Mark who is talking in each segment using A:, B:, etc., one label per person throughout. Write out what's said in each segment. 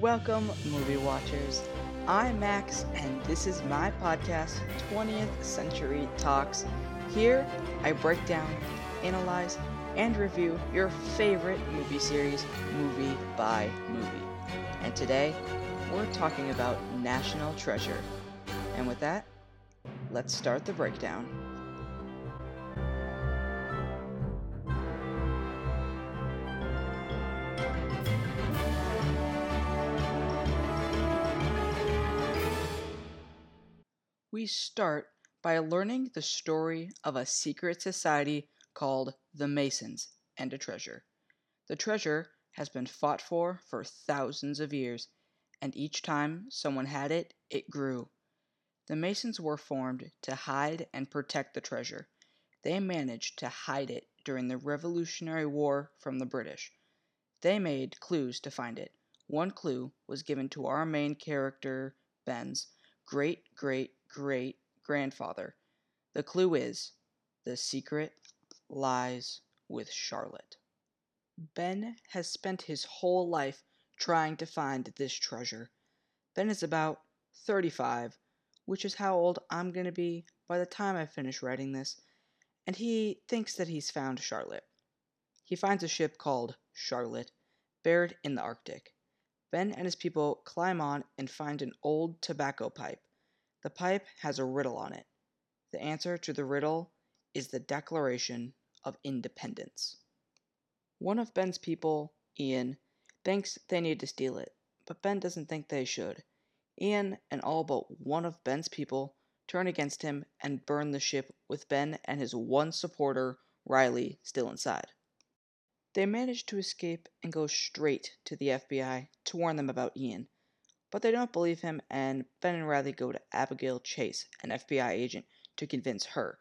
A: Welcome, movie watchers. I'm Max, and this is my podcast, 20th Century Talks. Here, I break down, analyze, and review your favorite movie series, movie by movie. And today, we're talking about National Treasure. And with that, let's start the breakdown. We start by learning the story of a secret society called the Masons and a treasure. The treasure has been fought for for thousands of years, and each time someone had it, it grew. The Masons were formed to hide and protect the treasure. They managed to hide it during the Revolutionary War from the British. They made clues to find it. One clue was given to our main character, Ben's great great great grandfather. The clue is the secret lies with Charlotte. Ben has spent his whole life trying to find this treasure. Ben is about 35, which is how old I'm going to be by the time I finish writing this, and he thinks that he's found Charlotte. He finds a ship called Charlotte, buried in the Arctic. Ben and his people climb on and find an old tobacco pipe. The pipe has a riddle on it. The answer to the riddle is the Declaration of Independence. One of Ben's people, Ian, thinks they need to steal it, but Ben doesn't think they should. Ian and all but one of Ben's people turn against him and burn the ship with Ben and his one supporter, Riley, still inside. They manage to escape and go straight to the FBI to warn them about Ian, but they don't believe him, and Ben and Riley go to Abigail Chase, an FBI agent, to convince her.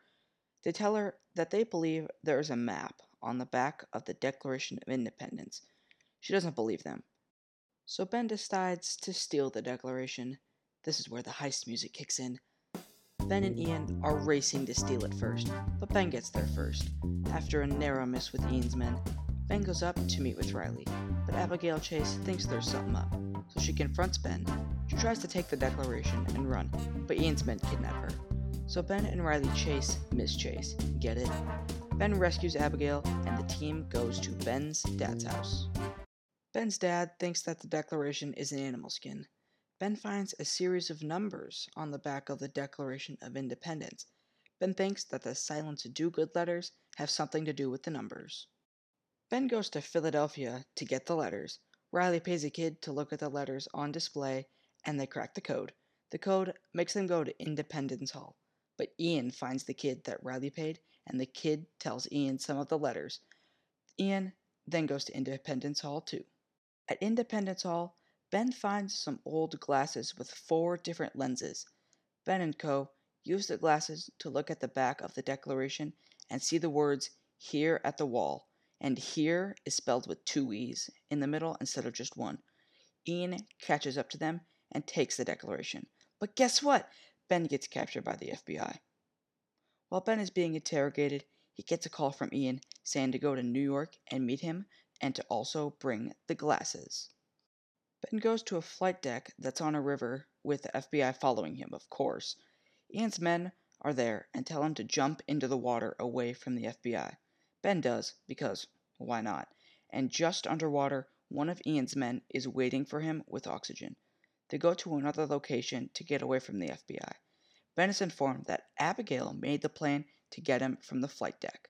A: They tell her that they believe there is a map on the back of the Declaration of Independence. She doesn't believe them. So Ben decides to steal the Declaration. This is where the heist music kicks in. Ben and Ian are racing to steal it first, but Ben gets there first. After a narrow miss with Ian's men, Ben goes up to meet with Riley, but Abigail Chase thinks there's something up so she confronts Ben. She tries to take the declaration and run, but Ian's men kidnap her. So Ben and Riley chase Miss Chase. Get it? Ben rescues Abigail, and the team goes to Ben's dad's house. Ben's dad thinks that the declaration is an animal skin. Ben finds a series of numbers on the back of the Declaration of Independence. Ben thinks that the Silence Dogood letters have something to do with the numbers. Ben goes to Philadelphia to get the letters, Riley pays a kid to look at the letters on display, and they crack the code. The code makes them go to Independence Hall. But Ian finds the kid that Riley paid, and the kid tells Ian some of the letters. Ian then goes to Independence Hall too. At Independence Hall, Ben finds some old glasses with four different lenses. Ben and Co. use the glasses to look at the back of the Declaration and see the words here at the wall and here is spelled with two E's in the middle instead of just one. Ian catches up to them and takes the declaration. But guess what? Ben gets captured by the FBI. While Ben is being interrogated, he gets a call from Ian saying to go to New York and meet him and to also bring the glasses. Ben goes to a flight deck that's on a river with the FBI following him, of course. Ian's men are there and tell him to jump into the water away from the FBI. Ben does, because why not? And just underwater, one of Ian's men is waiting for him with oxygen. They go to another location to get away from the FBI. Ben is informed that Abigail made the plan to get him from the flight deck.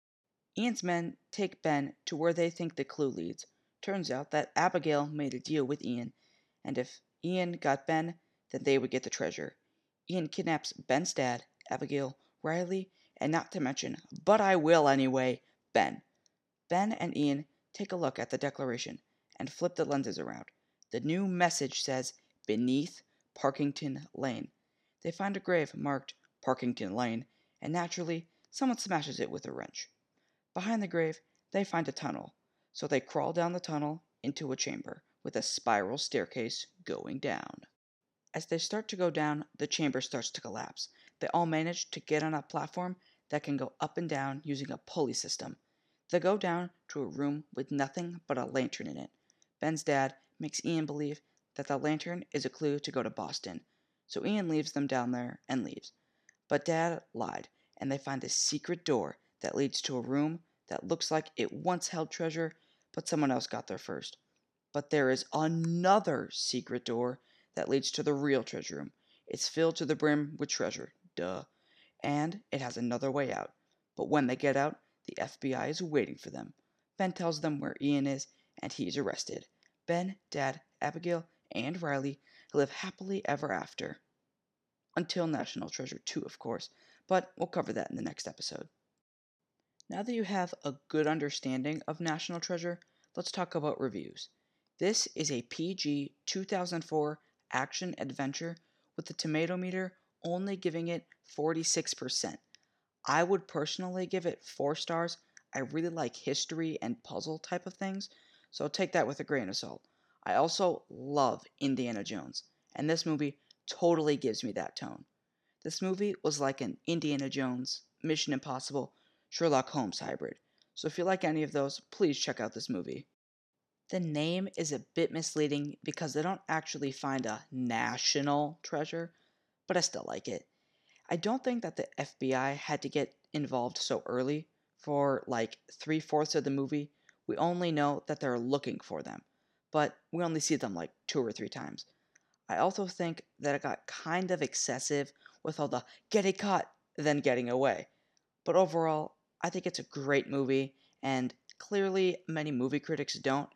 A: Ian's men take Ben to where they think the clue leads. Turns out that Abigail made a deal with Ian, and if Ian got Ben, then they would get the treasure. Ian kidnaps Ben's dad, Abigail, Riley, and not to mention, but I will anyway, Ben. Ben and Ian take a look at the declaration and flip the lenses around. The new message says, Beneath Parkington Lane. They find a grave marked Parkington Lane, and naturally, someone smashes it with a wrench. Behind the grave, they find a tunnel, so they crawl down the tunnel into a chamber with a spiral staircase going down. As they start to go down, the chamber starts to collapse. They all manage to get on a platform that can go up and down using a pulley system. They go down to a room with nothing but a lantern in it. Ben's dad makes Ian believe that the lantern is a clue to go to Boston, so Ian leaves them down there and leaves. But Dad lied, and they find a secret door that leads to a room that looks like it once held treasure, but someone else got there first. But there is another secret door that leads to the real treasure room. It's filled to the brim with treasure, duh. And it has another way out. But when they get out, the FBI is waiting for them. Ben tells them where Ian is, and he's arrested. Ben, Dad, Abigail, and Riley live happily ever after. Until National Treasure 2, of course, but we'll cover that in the next episode. Now that you have a good understanding of National Treasure, let's talk about reviews. This is a PG 2004 action adventure with the tomato meter only giving it 46%. I would personally give it 4 stars. I really like history and puzzle type of things, so take that with a grain of salt. I also love Indiana Jones, and this movie totally gives me that tone. This movie was like an Indiana Jones, Mission Impossible, Sherlock Holmes hybrid. So if you like any of those, please check out this movie. The name is a bit misleading because they don't actually find a national treasure, but I still like it. I don't think that the FBI had to get involved so early. For like three fourths of the movie, we only know that they're looking for them, but we only see them like two or three times. I also think that it got kind of excessive with all the getting caught, then getting away. But overall, I think it's a great movie, and clearly many movie critics don't,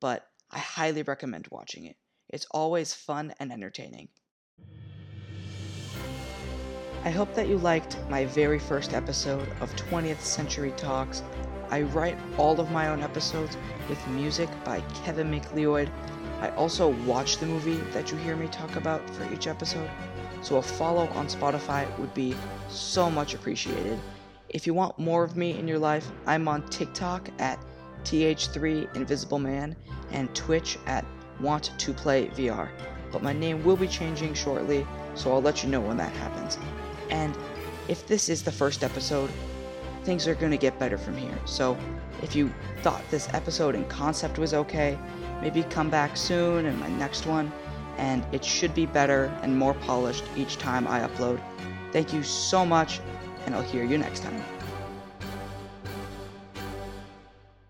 A: but I highly recommend watching it. It's always fun and entertaining. I hope that you liked my very first episode of 20th Century Talks. I write all of my own episodes with music by Kevin MacLeod. I also watch the movie that you hear me talk about for each episode, so a follow on Spotify would be so much appreciated. If you want more of me in your life, I'm on TikTok at TH3 Invisible Man and Twitch at Want to Play VR. But my name will be changing shortly, so I'll let you know when that happens. And if this is the first episode, things are going to get better from here. So if you thought this episode and concept was okay, maybe come back soon in my next one, and it should be better and more polished each time I upload. Thank you so much, and I'll hear you next time.